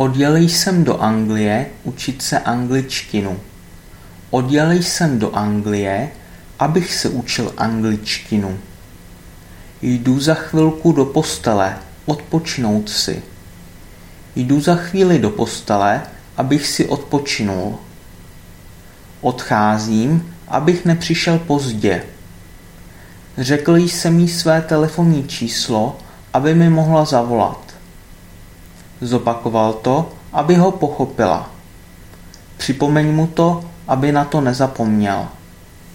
Odjel jsem do Anglie učit se angličtinu. Odjel jsem do Anglie, abych se učil angličtinu. Jdu za chvilku do postele, odpočinout si. Jdu za chvíli do postele, abych si odpočinul. Odcházím, abych nepřišel pozdě. Řekl jsem jí své telefonní číslo, aby mi mohla zavolat. Zopakoval to, aby ho pochopila. Připomeň mu to, aby na to nezapomněl.